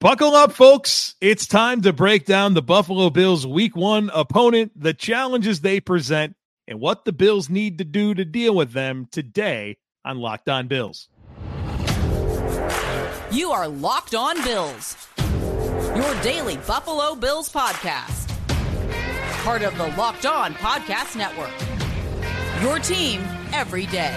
Buckle up, folks. It's time to break down the Buffalo Bills' week one opponent, the challenges they present, and what the Bills need to do to deal with them today on Locked On Bills. You are Locked On Bills, your daily Buffalo Bills podcast. Part of the Locked On Podcast Network. Your team every day.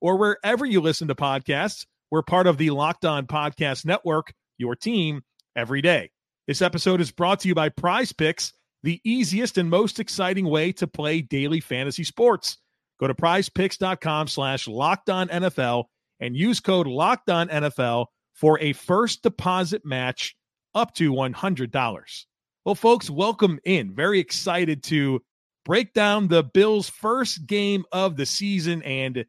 or wherever you listen to podcasts. We're part of the Locked On Podcast Network, your team every day. This episode is brought to you by Prize Picks, the easiest and most exciting way to play daily fantasy sports. Go to prizepicks.com slash locked on NFL and use code locked on NFL for a first deposit match up to $100. Well, folks, welcome in. Very excited to break down the Bills' first game of the season and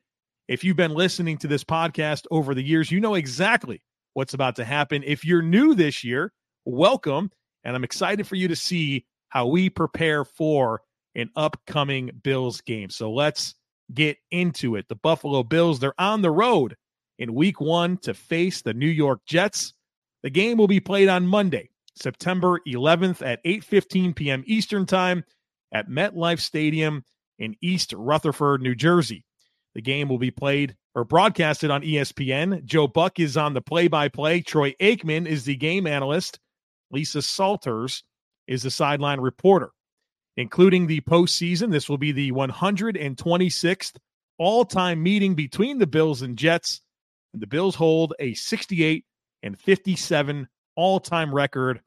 if you've been listening to this podcast over the years, you know exactly what's about to happen. If you're new this year, welcome. And I'm excited for you to see how we prepare for an upcoming Bills game. So let's get into it. The Buffalo Bills, they're on the road in week one to face the New York Jets. The game will be played on Monday, September 11th at 8:15 p.m. Eastern Time at MetLife Stadium in East Rutherford, New Jersey. The game will be played or broadcasted on ESPN. Joe Buck is on the play by play. Troy Aikman is the game analyst. Lisa Salters is the sideline reporter. Including the postseason, this will be the 126th all time meeting between the Bills and Jets. And the Bills hold a 68 and 57 all time record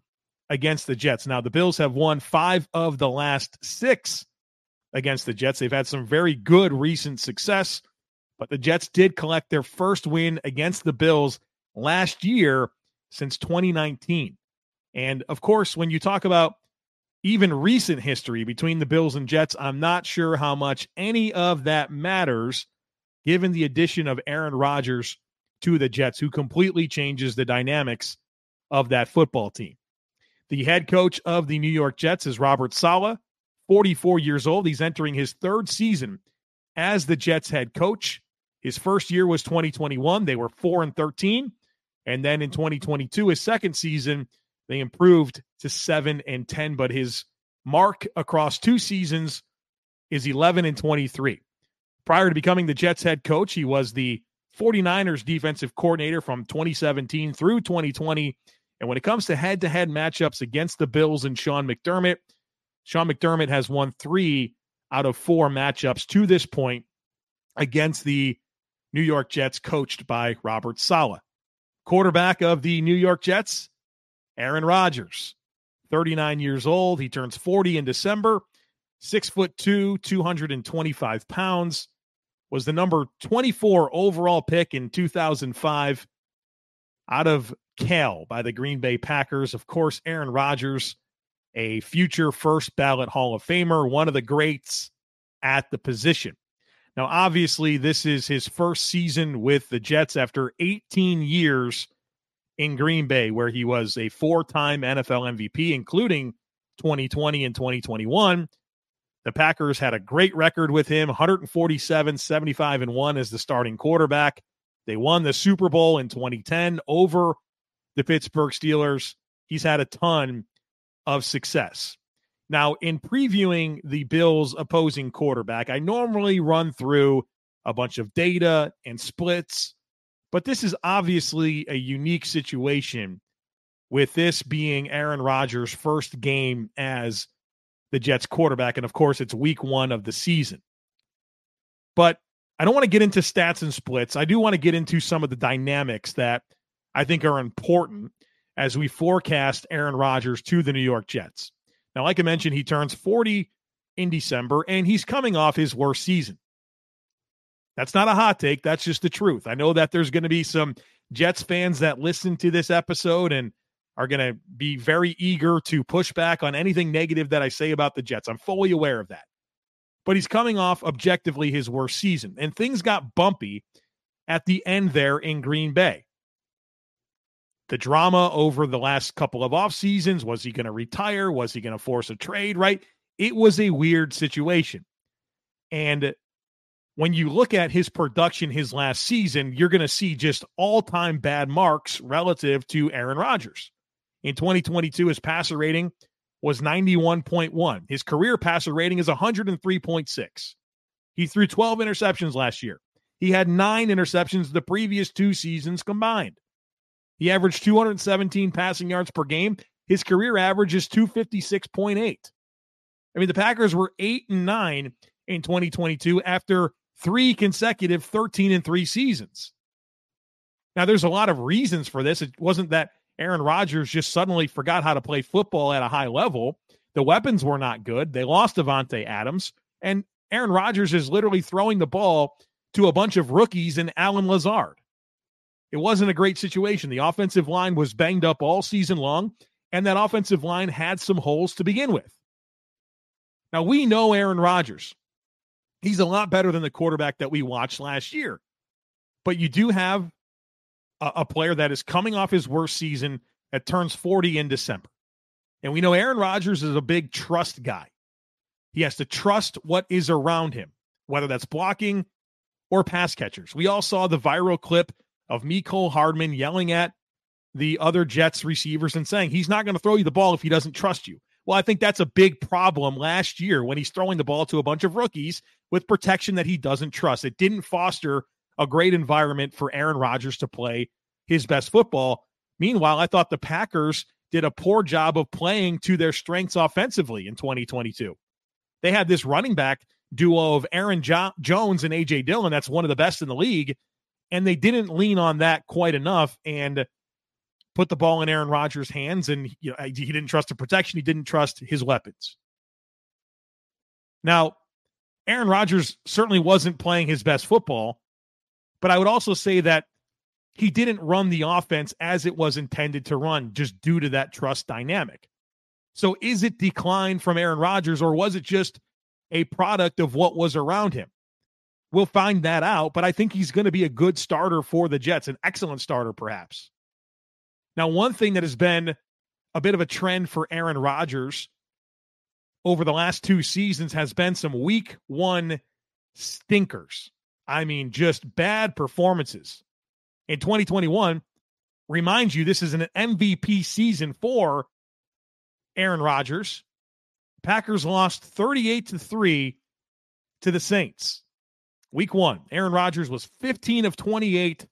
against the Jets. Now, the Bills have won five of the last six against the Jets. They've had some very good recent success, but the Jets did collect their first win against the Bills last year since 2019. And of course, when you talk about even recent history between the Bills and Jets, I'm not sure how much any of that matters given the addition of Aaron Rodgers to the Jets, who completely changes the dynamics of that football team. The head coach of the New York Jets is Robert Saleh, 44 years old. He's entering his third season as the Jets head coach. His first year was 2021. They were 4 and 13. And then in 2022, his second season, they improved to 7 and 10, but his mark across two seasons is 11 and 23. Prior to becoming the Jets head coach, he was the 49ers defensive coordinator from 2017 through 2020. And when it comes to head to head matchups against the Bills and Sean McDermott, Sean McDermott has won three out of four matchups to this point against the New York Jets, coached by Robert Saleh. Quarterback of the New York Jets, Aaron Rodgers, 39 years old. He turns 40 in December, six foot two, 225 pounds, was the number 24 overall pick in 2005 out of Cal by the Green Bay Packers. Of course, Aaron Rodgers a future first ballot Hall of Famer, one of the greats at the position. Now, obviously, this is his first season with the Jets after 18 years in Green Bay, where he was a four time NFL MVP, including 2020 and 2021. The Packers had a great record with him 147, 75, and 1 as the starting quarterback. They won the Super Bowl in 2010 over the Pittsburgh Steelers. He's had a ton of success. Now, in previewing the Bills' opposing quarterback, I normally run through a bunch of data and splits, but this is obviously a unique situation with this being Aaron Rodgers' first game as the Jets quarterback. And of course, it's week one of the season. But I don't want to get into stats and splits. I do want to get into some of the dynamics that I think are important as we forecast Aaron Rodgers to the New York Jets. Now, like I mentioned, he turns 40 in December and he's coming off his worst season. That's not a hot take. That's just the truth. I know that there's going to be some Jets fans that listen to this episode and are going to be very eager to push back on anything negative that I say about the Jets. I'm fully aware of that. But he's coming off objectively his worst season, and things got bumpy at the end there in Green Bay. The drama over the last couple of off seasons was he going to retire? Was he going to force a trade? Right? It was a weird situation. And when you look at his production his last season, you're going to see just all time bad marks relative to Aaron Rodgers. In 2022, his passer rating was 91.1. His career passer rating is 103.6. He threw 12 interceptions last year. He had nine interceptions the previous two seasons combined. He averaged 217 passing yards per game. His career average is 256.8. I mean, the Packers were 8 and 9 in 2022 after three consecutive 13 and 3 seasons. Now, there's a lot of reasons for this. It wasn't that Aaron Rodgers just suddenly forgot how to play football at a high level. The weapons were not good. They lost Davante Adams, and Aaron Rodgers is literally throwing the ball to a bunch of rookies and Allen Lazard. It wasn't a great situation. The offensive line was banged up all season long, and that offensive line had some holes to begin with. Now, we know Aaron Rodgers he's a lot better than the quarterback that we watched last year. But you do have a, a, player that is coming off his worst season that turns 40 in December. And we know Aaron Rodgers is a big trust guy. He has to trust what is around him, whether that's blocking or pass catchers. We all saw the viral clip of Mecole Hardman yelling at the other Jets receivers and saying, he's not going to throw you the ball if he doesn't trust you. Well, I think that's a big problem last year when he's throwing the ball to a bunch of rookies with protection that he doesn't trust. It didn't foster a great environment for Aaron Rodgers to play his best football. Meanwhile, I thought the Packers did a poor job of playing to their strengths offensively in 2022. They had this running back duo of Aaron jo- Jones and AJ Dillon. That's one of the best in the league. And they didn't lean on that quite enough. And put the ball in Aaron Rodgers' hands, and you know, he didn't trust the protection. He didn't trust his weapons. Now, Aaron Rodgers certainly wasn't playing his best football, but I would also say that he didn't run the offense as it was intended to run just due to that trust dynamic. So is it decline from Aaron Rodgers or was it just a product of what was around him? We'll find that out, but I think he's going to be a good starter for the Jets, an excellent starter, perhaps. Now, one thing that has been a bit of a trend for Aaron Rodgers over the last two seasons has been some week one stinkers. I mean, just bad performances. In 2021, remind you, this is an MVP season for Aaron Rodgers. Packers lost 38 to 3 to the Saints. Week one, Aaron Rodgers was 15 of 28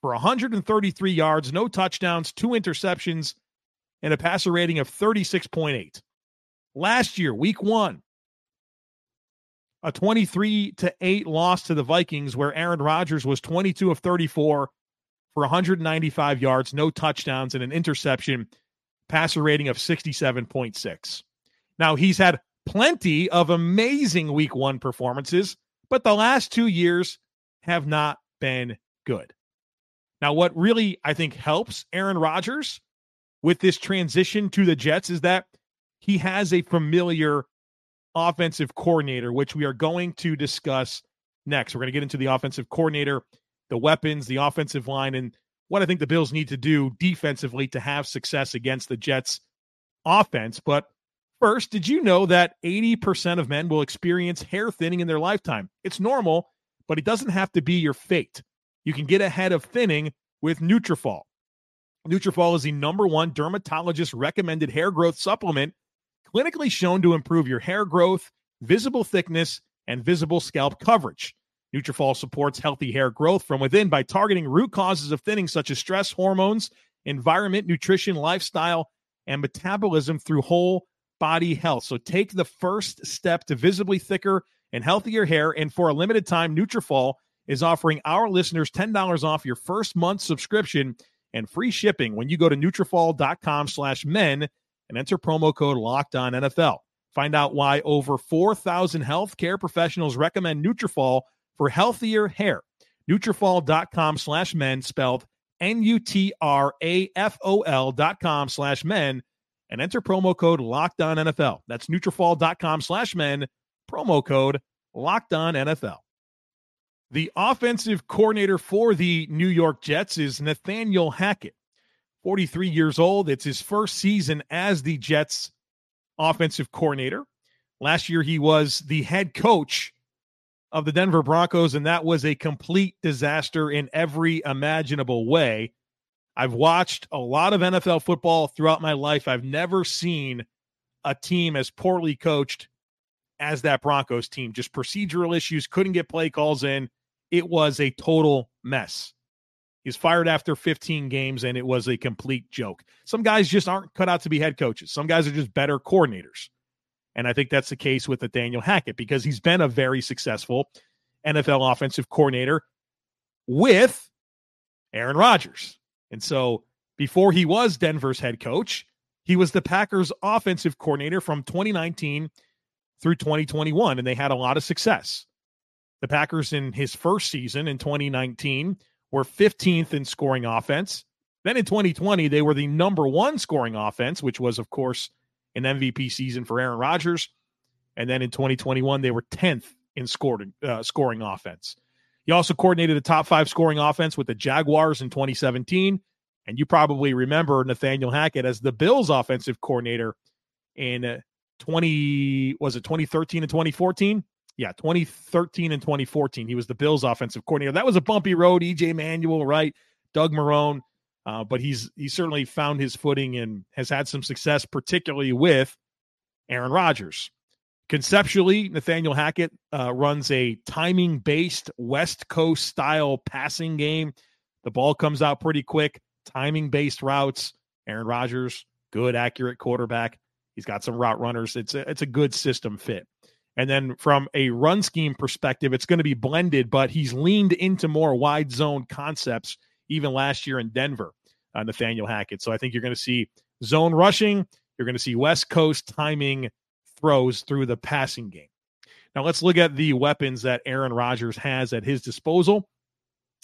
for 133 yards, no touchdowns, two interceptions, and a passer rating of 36.8. Last year, week one, a 23 to 8 loss to the Vikings where Aaron Rodgers was 22 of 34 for 195 yards, no touchdowns, and an interception, passer rating of 67.6. Now, he's had plenty of amazing week one performances, but the last two years have not been good. Now, what really I think helps Aaron Rodgers with this transition to the Jets is that he has a familiar offensive coordinator, which we are going to discuss next. We're going to get into the offensive coordinator, the weapons, the offensive line, and what I think the Bills need to do defensively to have success against the Jets offense. But first, did you know that 80% of men will experience hair thinning in their lifetime? It's normal, but it doesn't have to be your fate you can get ahead of thinning with Nutrafol. Nutrafol is the number one dermatologist recommended hair growth supplement, clinically shown to improve your hair growth, visible thickness, and visible scalp coverage. Nutrafol supports healthy hair growth from within by targeting root causes of thinning such as stress hormones, environment, nutrition, lifestyle, and metabolism through whole body health. So take the first step to visibly thicker and healthier hair and for a limited time Nutrafol is offering our listeners $10 off your first month subscription and free shipping when you go to Nutrafol.com slash men and enter promo code locked on NFL. Find out why over 4,000 healthcare professionals recommend Nutrafol for healthier hair. Nutrafol.com slash men spelled N-U-T-R-A-F-O-L dot com slash men and enter promo code Locked On NFL. That's Nutrafol.com slash men, promo code Locked On NFL. The offensive coordinator for the New York Jets is Nathaniel Hackett, 43 years old. It's his first season as the Jets offensive coordinator. Last year, he was the head coach of the Denver Broncos, and that was a complete disaster in every imaginable way. I've watched a lot of NFL football throughout my life. I've never seen a team as poorly coached as that Broncos team. Just procedural issues, couldn't get play calls in. It was a total mess. He's fired after 15 games, and it was a complete joke. Some guys just aren't cut out to be head coaches. Some guys are just better coordinators. And I think that's the case with Nathaniel Hackett because he's been a very successful NFL offensive coordinator with Aaron Rodgers. And so before he was Denver's head coach, he was the Packers offensive coordinator from 2019 through 2021, and they had a lot of success. The Packers in his first season in 2019 were 15th in scoring offense. Then in 2020, they were the number one scoring offense, which was, of course, an MVP season for Aaron Rodgers. And then in 2021, they were 10th in scored, uh, scoring offense. He also coordinated a top five scoring offense with the Jaguars in 2017. And you probably remember Nathaniel Hackett as the Bills offensive coordinator in uh, 20, was it 2013 and 2014? Yeah, 2013 and 2014. He was the Bills offensive coordinator. That was a bumpy road. EJ Manuel, right? Doug Marrone. Uh, but he's he certainly found his footing and has had some success, particularly with Aaron Rodgers. Conceptually, Nathaniel Hackett uh, runs a timing based West Coast style passing game. The ball comes out pretty quick, timing based routes. Aaron Rodgers, good, accurate quarterback. He's got some route runners. It's a, it's a good system fit. And then from a run scheme perspective, it's going to be blended, but he's leaned into more wide zone concepts even last year in Denver, uh, Nathaniel Hackett. So I think you're going to see zone rushing. You're going to see West Coast timing throws through the passing game. Now let's look at the weapons that Aaron Rodgers has at his disposal.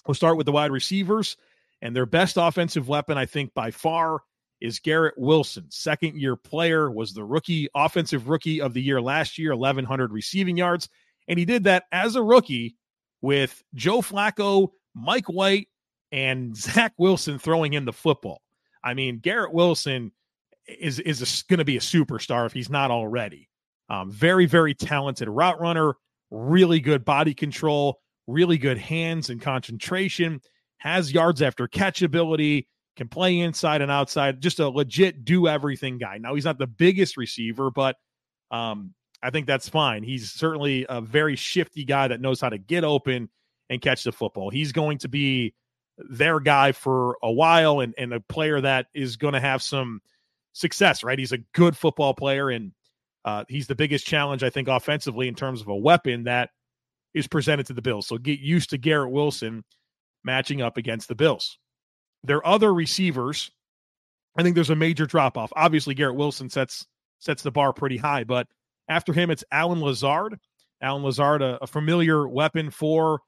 We'll start with the wide receivers, and their best offensive weapon, I think, by far, is Garrett Wilson. Second year player, was the rookie, offensive rookie of the year last year, 1,100 receiving yards. And he did that as a rookie with Joe Flacco, Mike White, and Zach Wilson throwing in the football. I mean, Garrett Wilson is is going to be a superstar if he's not already. Um, very very talented route runner, really good body control, really good hands and concentration, has yards after catch ability, can play inside and outside. Just a legit do everything guy. Now he's not the biggest receiver, but um, I think that's fine. He's certainly a very shifty guy that knows how to get open and catch the football. He's going to be their guy for a while and, and a player that is going to have some success, right? He's a good football player and uh, he's the biggest challenge, I think, offensively in terms of a weapon that is presented to the Bills. So get used to Garrett Wilson matching up against the Bills. Their other receivers, I think there's a major drop off. Obviously, Garrett Wilson sets sets the bar pretty high, but after him, it's Allen Lazard. Allen Lazard, a, a familiar weapon for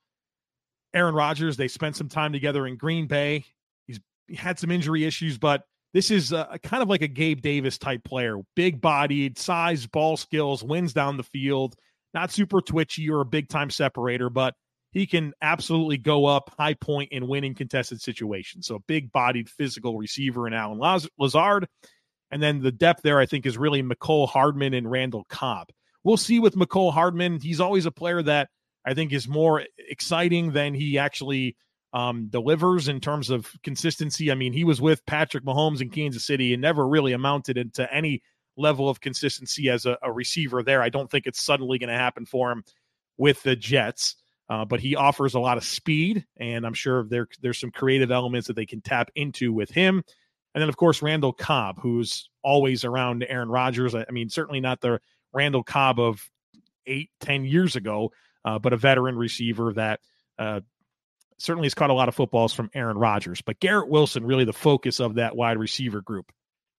Aaron Rodgers. They spent some time together in Green Bay. He's he had some injury issues, but this is a, kind of like a Gabe Davis type player, big bodied, size, ball skills, wins down the field, not super twitchy or a big time separator, but he can absolutely go up high point win in contested situations. So, a big bodied physical receiver in Allen Lazard. And then the depth there, I think, is really Mecole Hardman and Randall Cobb. We'll see with Mecole Hardman. He's always a player that I think is more exciting than he actually um, delivers in terms of consistency. I mean, he was with Patrick Mahomes in Kansas City and never really amounted into any level of consistency as a, a receiver there. I don't think it's suddenly going to happen for him with the Jets. Uh, but he offers a lot of speed, and I'm sure there there's some creative elements that they can tap into with him. And then, of course, Randall Cobb, who's always around Aaron Rodgers. I mean, certainly not the Randall Cobb of eight, ten years ago, uh, but a veteran receiver that uh, certainly has caught a lot of footballs from Aaron Rodgers. But Garrett Wilson, really the focus of that wide receiver group.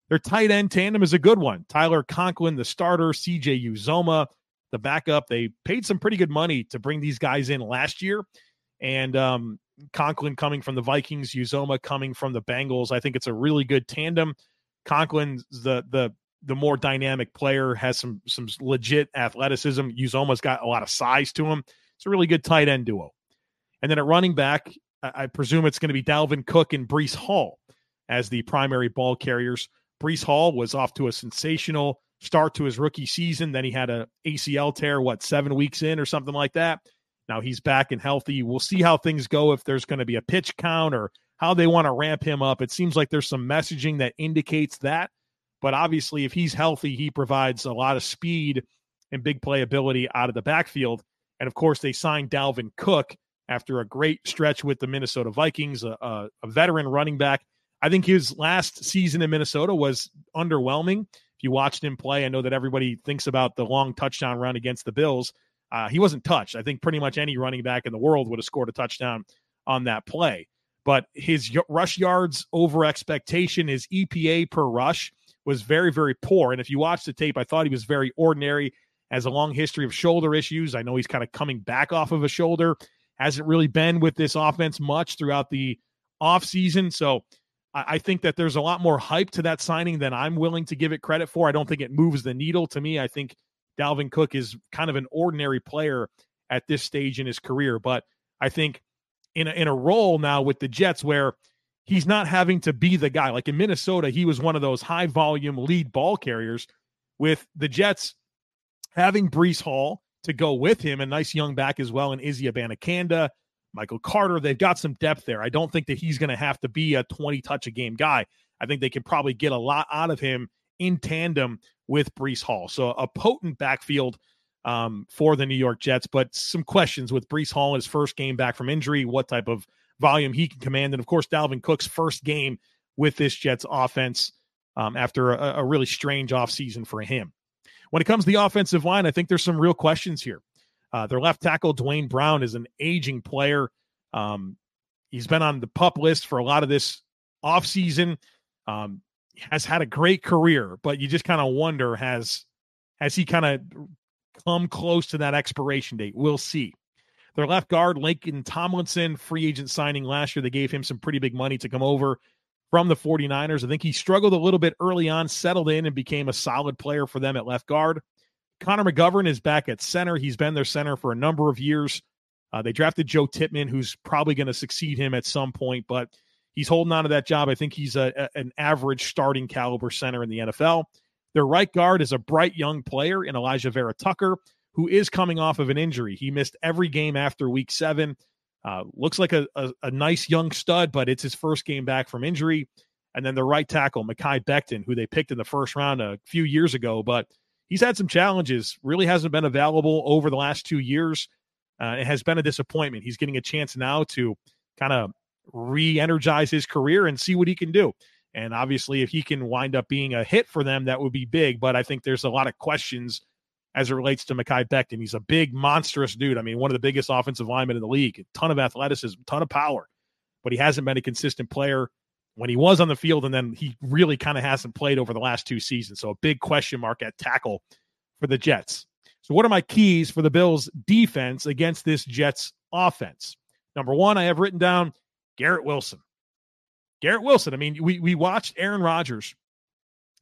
Their tight end tandem is a good one. Tyler Conklin, the starter, CJ Uzomah, the backup. They paid some pretty good money to bring these guys in last year. And um, Conklin coming from the Vikings, Uzomah coming from the Bengals. I think it's a really good tandem. Conklin's the the the more dynamic player, has some some legit athleticism. Uzomah's got a lot of size to him. It's a really good tight end duo. And then at running back, I, presume it's going to be Dalvin Cook and Breece Hall as the primary ball carriers. Breece Hall was off to a sensational start to his rookie season. Then he had a ACL tear, what, seven weeks in or something like that. Now he's back and healthy. We'll see how things go if there's going to be a pitch count or how they want to ramp him up. It seems like there's some messaging that indicates that. But obviously, if he's healthy, he provides a lot of speed and big playability out of the backfield. And of course, they signed Dalvin Cook after a great stretch with the Minnesota Vikings, a, a, a veteran running back. I think his last season in Minnesota was underwhelming. If you watched him play, I know that everybody thinks about the long touchdown run against the Bills. Uh, he wasn't touched. I think pretty much any running back in the world would have scored a touchdown on that play. But his rush yards over expectation, his EPA per rush was very, very poor. And if you watch the tape, I thought he was very ordinary, has a long history of shoulder issues. I know he's kind of coming back off of a shoulder, hasn't really been with this offense much throughout the offseason. So I think that there's a lot more hype to that signing than I'm willing to give it credit for. I don't think it moves the needle to me. I think Dalvin Cook is kind of an ordinary player at this stage in his career. But I think in a, in a role now with the Jets where he's not having to be the guy. Like in Minnesota, he was one of those high volume lead ball carriers. With the Jets having Breece Hall to go with him, a nice young back as well, and Izzy Abanikanda, Michael Carter, they've got some depth there. I don't think that he's going to have to be a 20 touch a game guy. I think they can probably get a lot out of him in tandem with Breece Hall. So a potent backfield um, for the New York Jets, but some questions with Breece Hall in his first game back from injury, what type of volume he can command. And of course, Dalvin Cook's first game with this Jets offense um, after a, a really strange offseason for him. When it comes to the offensive line, I think there's some real questions here. Uh, their left tackle, Duane Brown, is an aging player. Um, he's been on the pup list for a lot of this offseason. Um, has had a great career, but you just kind of wonder has has he kind of come close to that expiration date? We'll see. Their left guard, Laken Tomlinson, free agent signing last year. They gave him some pretty big money to come over from the 49ers. I think he struggled a little bit early on, settled in, and became a solid player for them at left guard. Connor McGovern is back at center. He's been their center for a number of years. Uh, they drafted Joe Tippmann, who's probably going to succeed him at some point, but he's holding on to that job. I think he's a, a, an average starting caliber center in the NFL. Their right guard is a bright young player in Alijah Vera Tucker, who is coming off of an injury. He missed every game after week seven. Uh, looks like a, a, a, nice young stud, but it's his first game back from injury. And then the right tackle, Mekhi Becton, who they picked in the first round a few years ago, but he's had some challenges, really hasn't been available over the last two years. Uh, it has been a disappointment. He's getting a chance now to kind of re energize his career and see what he can do. And obviously, if he can wind up being a hit for them, that would be big. But I think there's a lot of questions as it relates to Mekhi Becton. He's a big, monstrous dude. I mean, one of the biggest offensive linemen in the league, a ton of athleticism, ton of power, but he hasn't been a consistent player when he was on the field, and then he really kind of hasn't played over the last two seasons. So a big question mark at tackle for the Jets. So, what are my keys for the Bills' defense against this Jets offense? Number one, I have written down Garrett Wilson. Garrett Wilson. I mean, we we watched Aaron Rodgers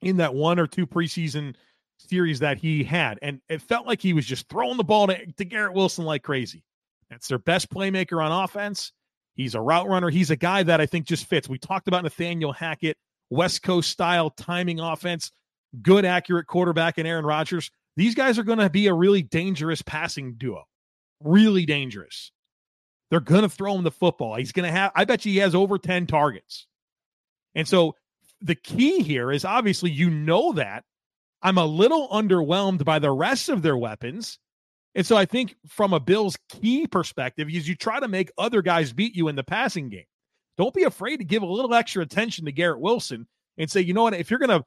in that one or two preseason series that he had. And it felt like he was just throwing the ball to, to Garrett Wilson like crazy. That's their best playmaker on offense. He's a route runner. He's a guy that I think just fits. We talked about Nathaniel Hackett, West Coast style timing offense, good, accurate quarterback in Aaron Rodgers. These guys are going to be a really dangerous passing duo. Really dangerous. They're going to throw him the football. He's going to have, I bet you he has over 10 targets. And so the key here is obviously you know that I'm a little underwhelmed by the rest of their weapons. And so I think from a Bills key perspective, is you try to make other guys beat you in the passing game. Don't be afraid to give a little extra attention to Garrett Wilson and say, you know what, if you're going to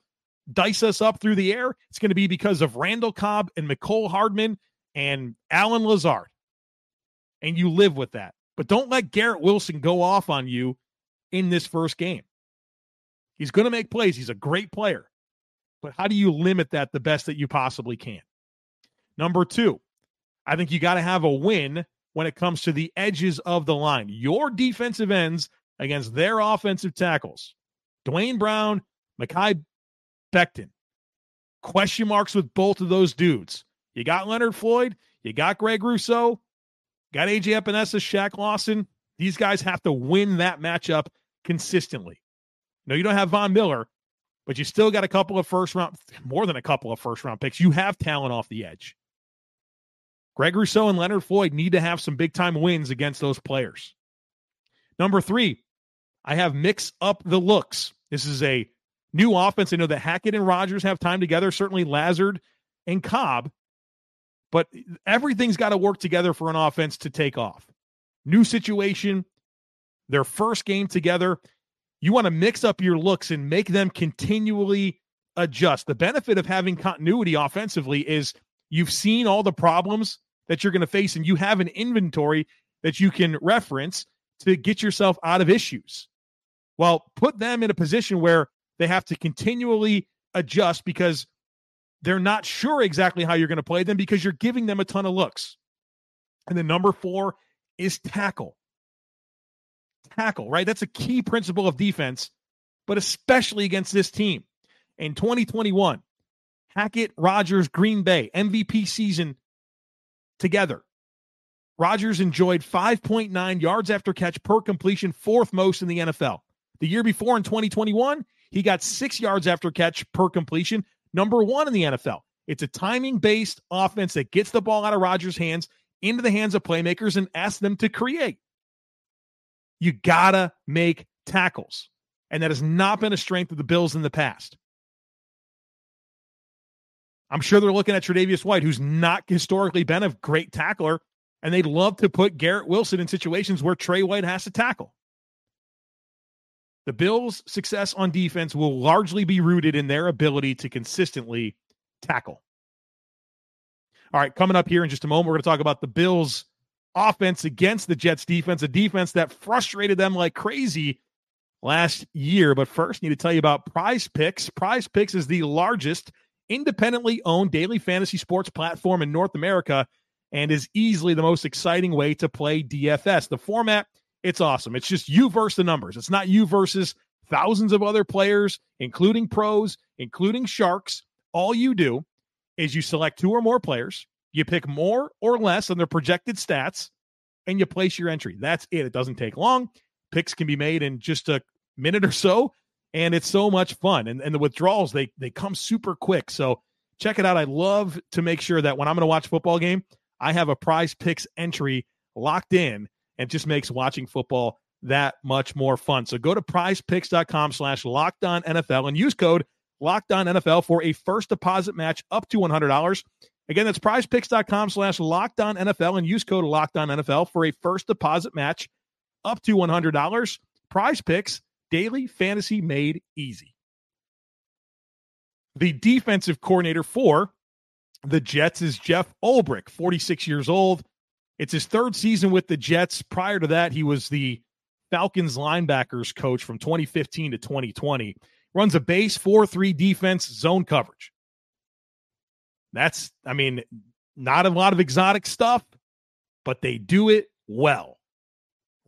dice us up through the air, it's going to be because of Randall Cobb and Mecole Hardman and Allen Lazard. And you live with that. But don't let Garrett Wilson go off on you in this first game. He's going to make plays. He's a great player. But how do you limit that the best that you possibly can? Number two, I think you got to have a win when it comes to the edges of the line. Your defensive ends against their offensive tackles. Duane Brown, Mekhi Becton. Question marks with both of those dudes. You got Leonard Floyd, you got Greg Rousseau, got AJ Epenesa, Shaq Lawson. These guys have to win that matchup consistently. No, you don't have Von Miller, but you still got a couple of first round, more than a couple of first round picks. You have talent off the edge. Greg Rousseau and Leonard Floyd need to have some big time wins against those players. Number three, I have mix up the looks. This is a new offense. I know that Hackett and Rodgers have time together, certainly Lazard and Cobb, but everything's got to work together for an offense to take off. New situation, their first game together. You want to mix up your looks and make them continually adjust. The benefit of having continuity offensively is you've seen all the problems that you're going to face, and you have an inventory that you can reference to get yourself out of issues. Well, put them in a position where they have to continually adjust because they're not sure exactly how you're going to play them because you're giving them a ton of looks. And then number four is tackle. Tackle, right? That's a key principle of defense, but especially against this team. In 2021, Hackett, Rodgers, Green Bay, MVP season together. Rodgers enjoyed 5.9 yards after catch per completion, fourth most in the NFL. The year before in 2021, he got six yards after catch per completion, number one in the NFL. It's a timing based offense that gets the ball out of Rodgers' hands into the hands of playmakers and asks them to create. You got to make tackles. And that has not been a strength of the Bills in the past. I'm sure they're looking at Tre'Davious White, who's not historically been a great tackler, and they'd love to put Garrett Wilson in situations where Trey White has to tackle. The Bills' success on defense will largely be rooted in their ability to consistently tackle. All right, coming up here in just a moment, we're going to talk about the Bills' offense against the Jets' defense, a defense that frustrated them like crazy last year. But first, I need to tell you about Prize Picks. Prize Picks is the largest independently owned daily fantasy sports platform in North America and is easily the most exciting way to play DFS. The format it's awesome. It's just you versus the numbers. It's not you versus thousands of other players, including pros, including sharks. All you do is you select two or more players, you pick more or less on their projected stats, and you place your entry. That's it. It doesn't take long. Picks can be made in just a minute or so, and it's so much fun. And, and the withdrawals, they they come super quick. So check it out. I love to make sure that when I'm going to watch football game, I have a prize picks entry locked in and just makes watching football that much more fun. So go to prizepicks.com slash locked on NFL and use code locked on NFL for a first deposit match up to $100. Again, that's prizepicks.com slash locked on NFL and use code locked on NFL for a first deposit match up to $100. Prize picks, daily fantasy made easy. The defensive coordinator for the Jets is Jeff Ulbrich, 46 years old. It's his third season with the Jets. Prior to that, he was the Falcons linebackers coach from 2015 to 2020. Runs a base 4 3 defense, zone coverage. That's, I mean, not a lot of exotic stuff, but they do it well.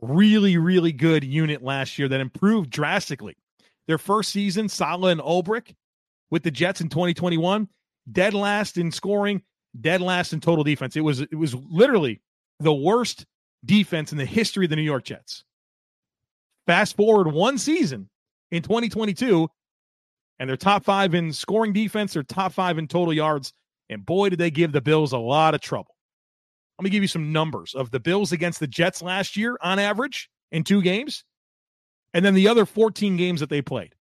Really, really good unit last year that improved drastically. Their first season, Saleh and Ulbrich with the Jets in 2021, dead last in scoring, dead last in total defense. It was it was literally the worst defense in the history of the New York Jets. Fast forward one season in 2022, and they're top five in scoring defense, they're top five in total yards. And boy, did they give the Bills a lot of trouble. Let me give you some numbers of the Bills against the Jets last year on average in two games, and then the other 14 games that they played.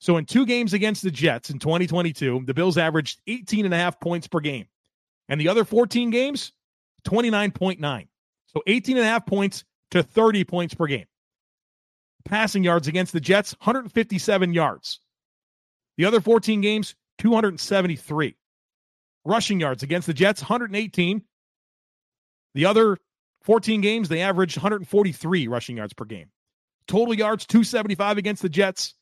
So in two games against the Jets in 2022, the Bills averaged 18 and a half points per game. And the other 14 games, 29.9. So 18 and a half points to 30 points per game. Passing yards against the Jets, 157 yards. The other 14 games, 273. Rushing yards against the Jets, 118. The other 14 games, they averaged 143 rushing yards per game. Total yards, 275 against the Jets.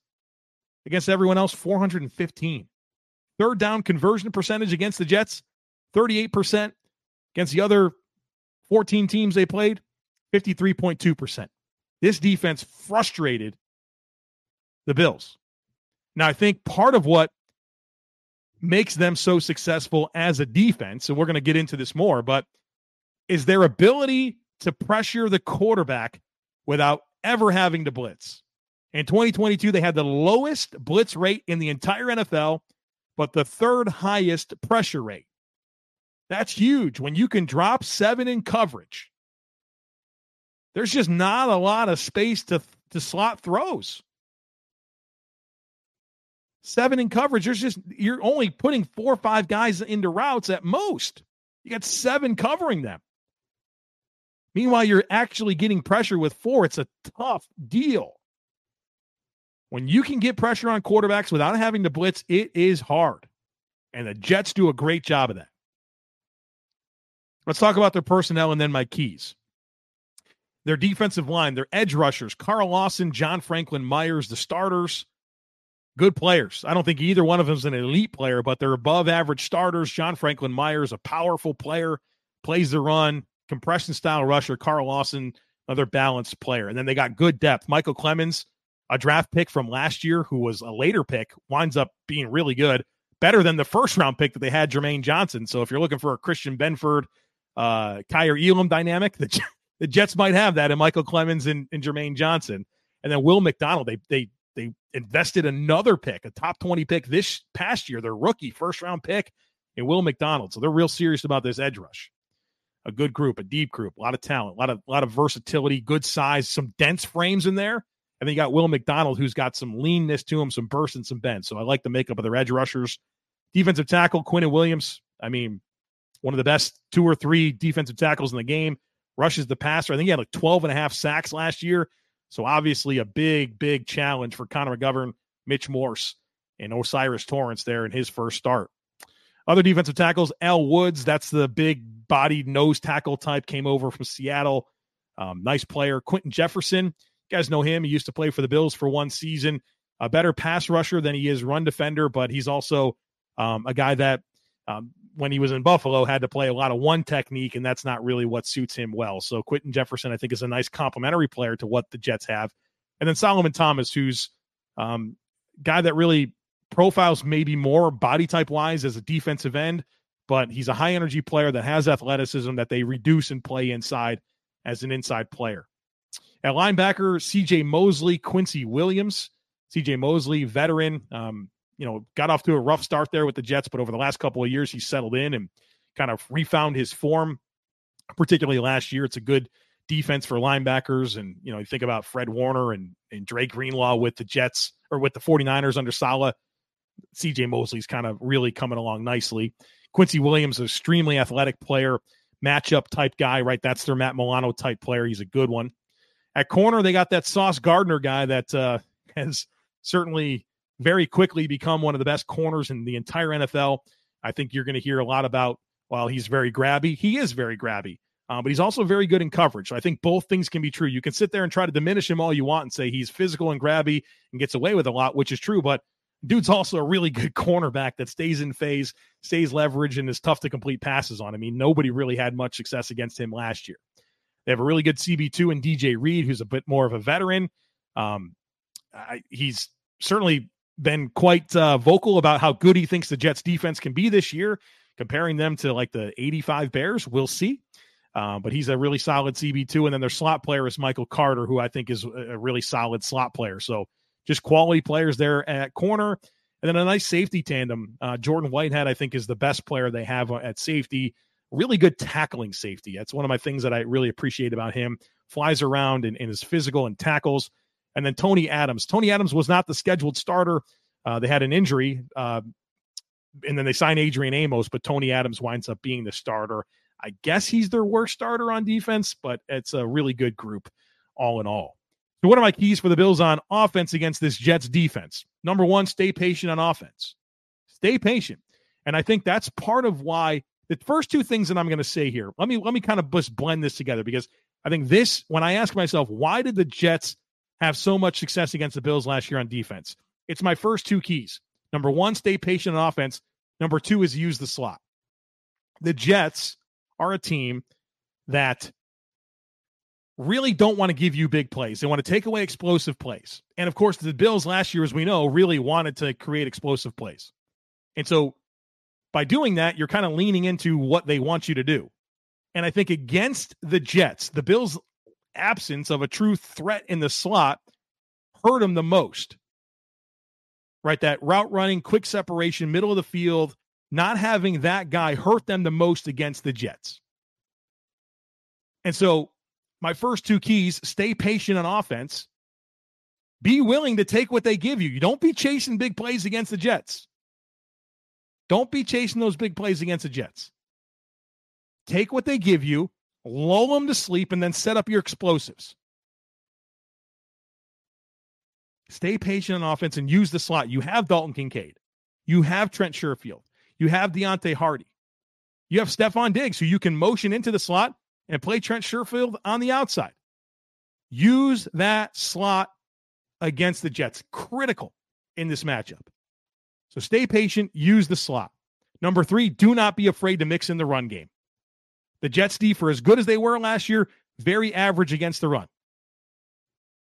Against everyone else, 415. Third down conversion percentage against the Jets, 38%. Against the other 14 teams they played, 53.2%. This defense frustrated the Bills. Now, I think part of what makes them so successful as a defense, and we're going to get into this more, but is their ability to pressure the quarterback without ever having to blitz. In 2022, they had the lowest blitz rate in the entire NFL, but the third highest pressure rate. That's huge when you can drop seven in coverage. There's just not a lot of space to, to slot throws. Seven in coverage, there's just, you're only putting four or five guys into routes at most. You got seven covering them. Meanwhile, you're actually getting pressure with four. It's a tough deal. When you can get pressure on quarterbacks without having to blitz, it is hard. And the Jets do a great job of that. Let's talk about their personnel and then my keys. Their defensive line, their edge rushers, Carl Lawson, John Franklin Myers, the starters, good players. I don't think either one of them is an elite player, but they're above average starters. John Franklin Myers, a powerful player, plays the run, compression style rusher. Carl Lawson, another balanced player. And then they got good depth. Michael Clemons, a draft pick from last year who was a later pick, winds up being really good, better than the first round pick that they had, Jermaine Johnson. So if you're looking for a Christian Benford, uh, Kaiir Elam dynamic, the, the Jets might have that in Michael Clemons and, and Jermaine Johnson. And then Will McDonald, they they they invested another pick, a top 20 pick this past year, their rookie first round pick in Will McDonald. So they're real serious about this edge rush a good group, a deep group, a lot of talent, a lot of a lot of versatility, good size, some dense frames in there. And then you got Will McDonald, who's got some leanness to him, some burst and some bend. So I like the makeup of their edge rushers. Defensive tackle, Quinnen Williams. I mean, one of the best two or three defensive tackles in the game. Rushes the passer. I think he had like 12 and a half sacks last year. So obviously a big, big challenge for Connor McGovern, Mitch Morse, and O'Cyrus Torrence there in his first start. Other defensive tackles, Al Woods, that's the big bodied nose tackle type, came over from Seattle. Um, nice player. Quinton Jefferson, you guys know him. He used to play for the Bills for one season. A better pass rusher than he is run defender, but he's also um, a guy that um, when he was in Buffalo had to play a lot of one technique, and that's not really what suits him well. So Quinton Jefferson, I think, is a nice complementary player to what the Jets have. And then Solomon Thomas, who's um, guy that really profiles maybe more body type wise as a defensive end, but he's a high energy player that has athleticism that they reduce and play inside as an inside player. At linebacker, CJ Mosley, Quincy Williams. CJ Mosley, veteran, um, you know, got off to a rough start there with the Jets, but over the last couple of years, he's settled in and kind of refound his form, particularly last year. It's a good defense for linebackers. And, you know, you think about Fred Warner and, and Dre Greenlaw with the Jets or with the 49ers under Saleh. CJ Mosley's kind of really coming along nicely. Quincy Williams, an extremely athletic player, matchup type guy, right? That's their Matt Milano type player. He's a good one. At corner, they got that Sauce Gardner guy that uh, has certainly very quickly become one of the best corners in the entire NFL. I think you're going to hear a lot about while he's very grabby, he is very grabby, uh, but he's also very good in coverage. So I think both things can be true. You can sit there and try to diminish him all you want and say he's physical and grabby and gets away with a lot, which is true, but dude's also a really good cornerback that stays in phase, stays leverage, and is tough to complete passes on. I mean, nobody really had much success against him last year. They have a really good CB2 and DJ Reed, who's a bit more of a veteran. Um, I, he's certainly been quite uh, vocal about how good he thinks the Jets defense can be this year, comparing them to like the 85 Bears. We'll see. Uh, but he's a really solid CB2. And then their slot player is Michael Carter, who I think is a really solid slot player. So just quality players there at corner. And then a nice safety tandem. Uh, Jordan Whitehead, I think, is the best player they have at safety. Really good tackling safety. That's one of my things that I really appreciate about him. Flies around and, and is physical and tackles. And then Tony Adams. Tony Adams was not the scheduled starter. Uh, they had an injury, uh, and then they signed Adrian Amos, but Tony Adams winds up being the starter. I guess he's their worst starter on defense, but it's a really good group all in all. So, what are my keys for the Bills on offense against this Jets defense? Number one, stay patient on offense. Stay patient. And I think that's part of why the first two things that I'm going to say here, let me let me kind of just blend this together because I think this, when I ask myself, why did the Jets have so much success against the Bills last year on defense? It's my first two keys. Number one, stay patient on offense. Number two is use the slot. the Jets are a team that really don't want to give you big plays. They want to take away explosive plays. And of course, the Bills last year, as we know, really wanted to create explosive plays. And so by doing that, you're kind of leaning into what they want you to do. And I think against the Jets, the Bills' absence of a true threat in the slot hurt them the most. Right? That route running, quick separation, middle of the field, not having that guy hurt them the most against the Jets. And so, my first two keys stay patient on offense. Be willing to take what they give you. You don't be chasing big plays against the Jets. Don't be chasing those big plays against the Jets. Take what they give you, lull them to sleep, and then set up your explosives. Stay patient on offense and use the slot. You have Dalton Kincaid. You have Trent Sherfield. You have Deonte Harty. You have Stefon Diggs, who you can motion into the slot and play Trent Sherfield on the outside. Use that slot against the Jets. Critical in this matchup. So stay patient, use the slot. Number three, do not be afraid to mix in the run game. The Jets D, for as good as they were last year, very average against the run.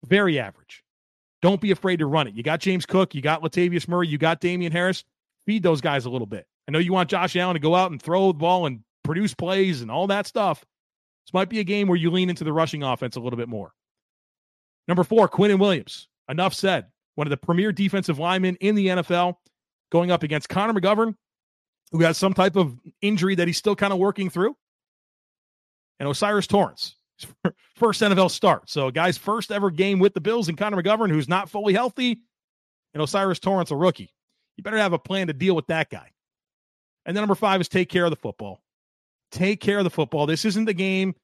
Very average. Don't be afraid to run it. You got James Cook, you got Latavius Murray, you got Damien Harris. Feed those guys a little bit. I know you want Josh Allen to go out and throw the ball and produce plays and all that stuff. This might be a game where you lean into the rushing offense a little bit more. Number four, Quinnen Williams. Enough said. One of the premier defensive linemen in the NFL going up against Connor McGovern, who has some type of injury that he's still kind of working through, and O'Cyrus Torrence, first NFL start. So, guy's first ever game with the Bills, and Connor McGovern, who's not fully healthy, and O'Cyrus Torrence, a rookie. You better have a plan to deal with that guy. And then number five is take care of the football. Take care of the football. This isn't the game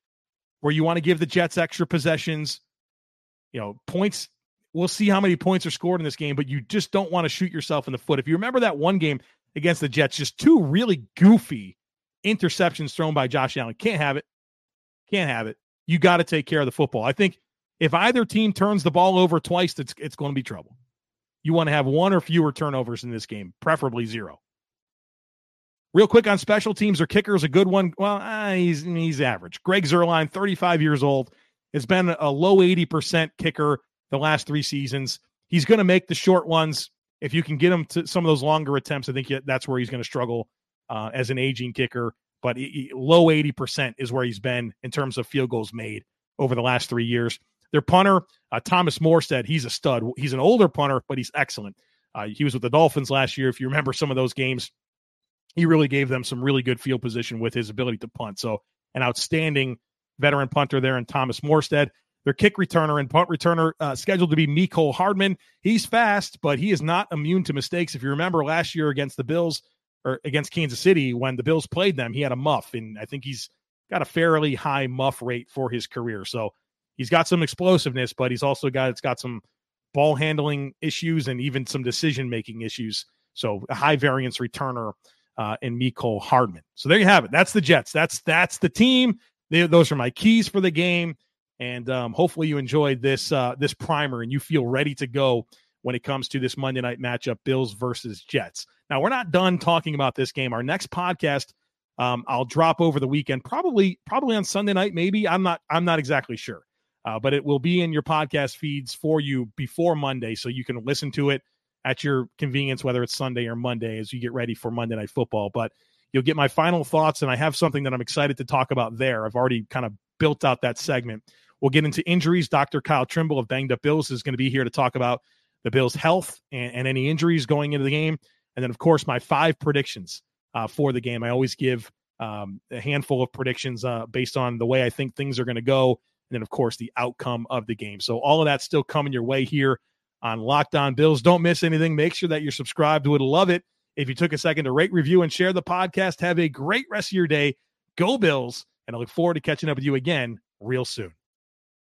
where you want to give the Jets extra possessions. You know, points. We'll see how many points are scored in this game, but you just don't want to shoot yourself in the foot. If you remember that one game against the Jets, just two really goofy interceptions thrown by Josh Allen. Can't have it. Can't have it. You got to take care of the football. I think if either team turns the ball over twice, it's it's going to be trouble. You want to have one or fewer turnovers in this game, preferably zero. Real quick on special teams or kickers, a good one. Well, uh, he's he's average. Greg Zuerlein, 35 years old, has been a low 80% kicker the last three seasons. He's going to make the short ones. If you can get him to some of those longer attempts, I think that's where he's going to struggle uh, as an aging kicker. But he, low 80% is where he's been in terms of field goals made over the last three years. Their punter, uh, Thomas Morstead, he's a stud. He's an older punter, but he's excellent. Uh, he was with the Dolphins last year. If you remember some of those games, he really gave them some really good field position with his ability to punt. So, an outstanding veteran punter there in Thomas Morstead. Their kick returner and punt returner uh, scheduled to be Mecole Hardman. He's fast, but he is not immune to mistakes. If you remember last year against the Bills or against Kansas City, when the Bills played them, he had a muff, and I think he's got a fairly high muff rate for his career. So he's got some explosiveness, but he's also got it's got some ball handling issues and even some decision making issues. So a high variance returner uh, in Mecole Hardman. So there you have it. That's the Jets. That's that's the team. They, those are my keys for the game. And um, hopefully you enjoyed this uh, this primer and you feel ready to go when it comes to this Monday night matchup, Bills versus Jets. Now we're not done talking about this game. Our next podcast um, I'll drop over the weekend, probably probably on Sunday night, maybe. I'm not I'm not exactly sure, uh, but it will be in your podcast feeds for you before Monday, so you can listen to it at your convenience, whether it's Sunday or Monday, as you get ready for Monday Night Football. But you'll get my final thoughts, and I have something that I'm excited to talk about there. I've already kind of built out that segment. We'll get into injuries. Dr. Kyle Trimble of Banged Up Bills is going to be here to talk about the Bills' health and, and any injuries going into the game. And then, of course, my five predictions uh, for the game. I always give um, a handful of predictions uh, based on the way I think things are going to go. And then, of course, the outcome of the game. So, all of that's still coming your way here on Locked On Bills. Don't miss anything. Make sure that you're subscribed. Would love it if you took a second to rate, review, and share the podcast. Have a great rest of your day. Go Bills. And I look forward to catching up with you again real soon.